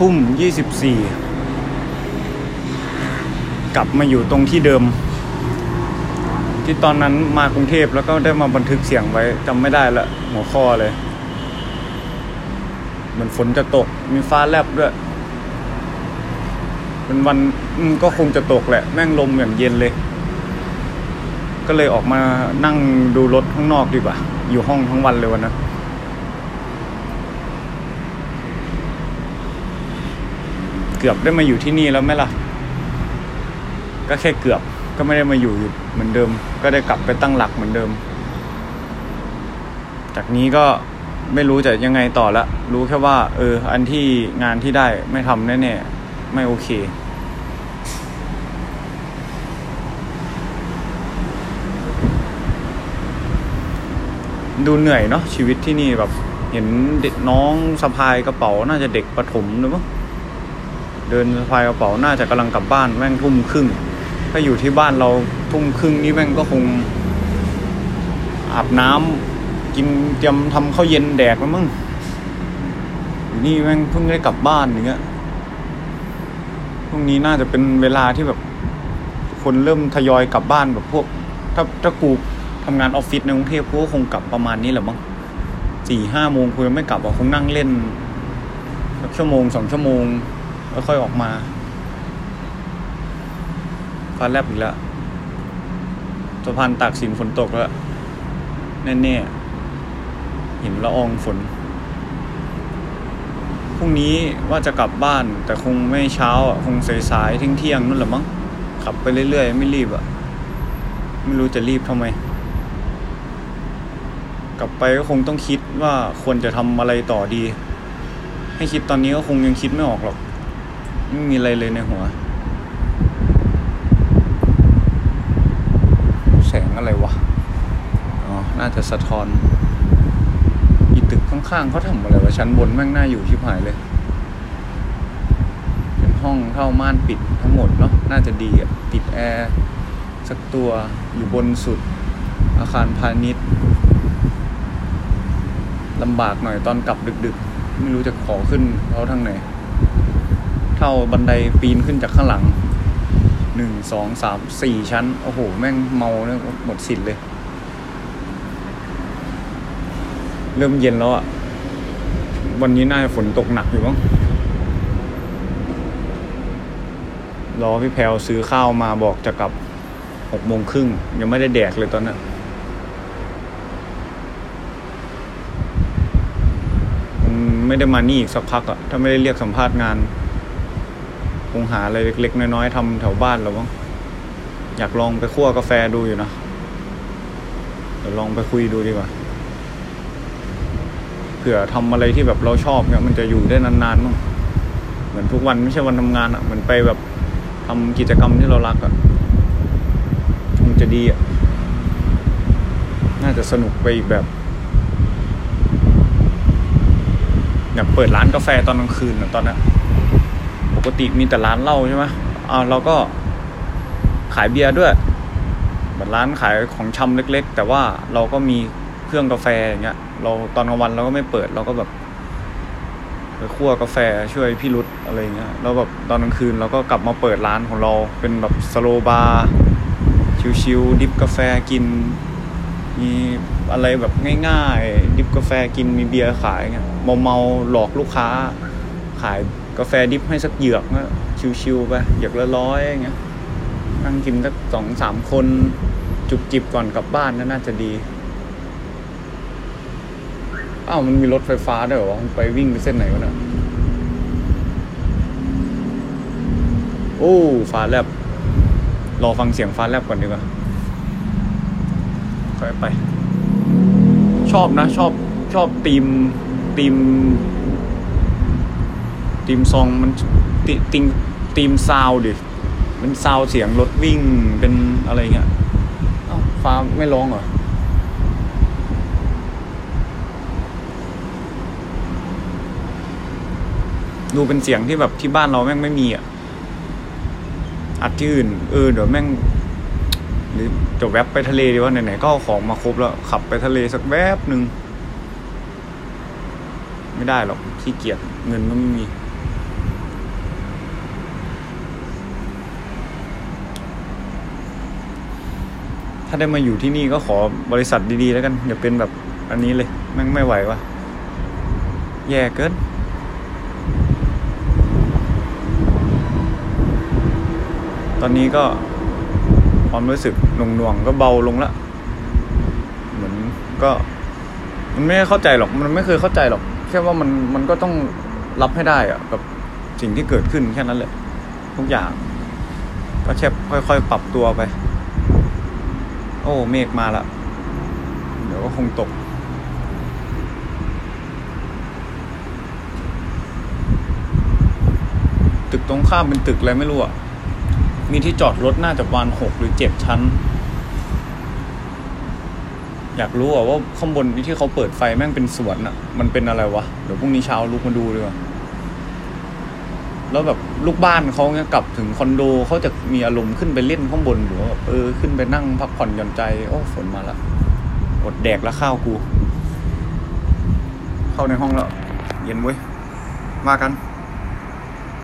ทุ่มยี่สิบสี่กลับมาอยู่ตรงที่เดิม ที่ตอนนั้นมากรุงเทพแล้วก็ได้มาบันทึกเสียงไว้จำไม่ได้ละหัวข้อเลย เหมือนฝนจะตกมีฟ้าแลบด้วยเป็นวันก็คงจะตกแหละ แม่งลมอย่างเย็นเลย ก็เลยออกมานั่งดูรถข้างนอกดีกว่า อยู่ห้องทั้งวันเลยวันนั้น เกือบได้มาอยู่ที่นี่แล้วไหมล่ะ ก็แค่เกือบก็ไม่ได้มาอยู่เหมือนเดิม ก็ได้กลับไปตั้งหลักเหมือนเดิม จากนี้ก็ไม่รู้จะยังไงต่อละ รู้แค่ว่า เออ อันที่งานที่ได้ไม่ทำแน่ๆไม่โอเค ดูเหนื่อยเนาะชีวิตที่นี่แบบ เห็นเด็กน้องสะพายกระเป๋าน่าจะเด็กประถมหรือมั้ง เดินสะพายกระเป๋าน่าจะกำลังกลับบ้านแม่งทุ่มครึ่ง ถ้าอยู่ที่บ้านเราทุ่มครึ่งนี่แม่งก็คง อาบน้ำกินเตรียมทำข้าวเย็นแดกแล้วมั้งอยู่นี่แม่งเพิ่งได้กลับบ้านอย่างเงี้ยพรุ่งนี้น่าจะเป็นเวลาที่แบบ คนเริ่มทยอยกลับบ้านแบบพวก ถ้าถ้ากูทำงานออฟฟิศในกรุงเทพกูก็คงกลับประมาณนี้แหละมั้งสี่ห้าโมงกูยังไม่กลับอะคงนั่งเล่นชั่วโมงสองชั่วโมง ค่อยออกมาฟ้าแลบอีกแล้วสะพานตากสินฝนตกแล้วแน่ๆเห็นละอองฝนพรุ่งนี้ว่าจะกลับบ้าน แต่คงไม่เช้าอะคงสายๆเที่ยงๆนั่นแหละมั้งขับไปเรื่อยๆ ไม่รีบอะ ไม่รู้จะรีบทำไม กลับไปก็คงต้องคิดว่าควรจะทำอะไรต่อดี ให้คิดตอนนี้ก็คงยังคิดไม่ออกหรอก ไม่มีอะไรเลยในหัว แสงอะไรวะ อ๋อ น่าจะสะท้อน อีตึกข้างๆเขาทำอะไรวะชั้นบนแม่งน่าอยู่ชิบหายเลย เป็นห้องเท่าม่านปิดทั้งหมดเนาะ น่าจะดีอะติดแอร์สักตัวอยู่บนสุดอาคารพาณิชย์ลำบากหน่อยตอนกลับดึกๆ ไม่รู้จะขอขึ้นเขาทางไหน เท่าบันไดปีนขึ้นจากข้างหลังหนึ่งสองสามสี่ชั้น โอ้โห แม่งเมาเนี่ยหมดสิทธิ์เลย เริ่มเย็นแล้วอะ่ะ วันนี้น่าจะฝนตกหนักอยู่มั้งรอพี่แพลวซื้อข้าวมาบอกจะกลับหกโมงครึ่งยังไม่ได้แดกเลยตอนนั้นมันไม่ได้มานี่อีกสักพักอะถ้าไม่ได้เรียกสัมภาษณ์งาน คงหาอะไรเล็ก ๆ น้อยๆทำแถวบ้านเราบ้างอยากลองไปคั่วกาแฟดูอยู่นะเดี๋ยวลองไปคุยดูดีกว่าเผื่อทำอะไรที่แบบเราชอบเนี่ยมันจะอยู่ได้นานๆมั้งเหมือนทุกวันไม่ใช่วันทำงานอะ่ะเหมือนไปแบบทำกิจกรรมที่เรารักอะ่ะมันจะดีอะ่ะน่าจะสนุกไปอีกแบบอยากเปิดร้านกาแฟตอนกลางคืนอะตอนนั้น ปกติมีแต่ร้านเหล้าใช่ไหมอ่าเราก็ขายเบียร์ด้วยเหมือนร้านขายของชำเล็ก ๆ แต่ว่าเราก็มีเครื่องกาแฟอย่างเงี้ย เราตอนกลางวันเราก็ไม่เปิดเราก็แบบไปคั่วกาแฟช่วยพี่รุดอะไรเงี้ยแล้วแบบตอนกลางคืนเราก็กลับมาเปิดร้านของเราเป็นแบบ slow bar ชิวๆ drip กาแฟกิน มีอะไรแบบง่าย ๆ drip กาแฟกินมีเบียร์ขายเงี้ยเมาๆหลอกลูกค้าขาย กาแฟดิฟให้สักเหยือกก็ชิวๆไปเหยือกละร้อยอย่างเงี้ยนั่งกินสักสองสามคนจุบจิบก่อนกลับบ้านน่าจะดีอ้าวมันมีรถไฟฟ้าด้วยเหรอวะมันไปวิ่งไปเส้นไหนวะเนี่ยโอ้ฟ้าแลบรอฟังเสียงฟ้าแลบก่อนดีกว่าค่อยไป ชอบนะ ชอบชอบตีมตีม ตีมซองมันติติงตีมซาวดิมันซาวเสียงรถวิ่งเป็นอะไรเงี้ยอ้าวฟ้าไม่ร้องเหรอดูเป็นเสียงที่แบบที่บ้านเราแม่งไม่มีอะ อัดที่อื่น เออเดี๋ยวแม่ง หรือจะแวบไปทะเลดีว่าไหนๆก็เอาของมาครบแล้ว ขับไปทะเลสักแวบหนึ่ง ไม่ได้หรอกขี้เกียจเงินก็ไม่มี ถ้าได้มาอยู่ที่นี่ก็ขอบริษัทดีๆ แล้วกันอย่าเป็นแบบอันนี้เลยแม่งไม่ไหววะแย่เกินตอนนี้ก็ความรู้สึกหน่วงๆก็เบาลงละเหมือนก็ มันไม่เข้าใจหรอกมันไม่เคยเข้าใจหรอกแค่ว่ามันมันก็ต้องรับให้ได้อะกับสิ่งที่เกิดขึ้นแค่นั้นแหละทุกอย่าง ก็แค่ค่อยๆปรับตัวไป โอ้เมฆมาละ เดี๋ยวก็คงตก ตึกตรงข้ามเป็นตึกอะไรไม่รู้อะ มีที่จอดรถน่าจะประมาณหกหรือเจ็ดชั้น อยากรู้อะว่าข้างบนที่เขาเปิดไฟแม่งเป็นสวนอะ มันเป็นอะไรวะ เดี๋ยวพรุ่งนี้เช้าลุกมาดูดีกว่า แล้วแบบลูกบ้านเขาเนี่ยกลับถึงคอนโดเขาจะมีอารมณ์ขึ้นไปเล่นข้างบนหรือว่าแบบเออขึ้นไปนั่งพักผ่อนหย่อนใจ โอ้ฝนมาละอดแดกแล้วข้าวกู เข้าในห้องแล้ว เย็นเว้ยมากัน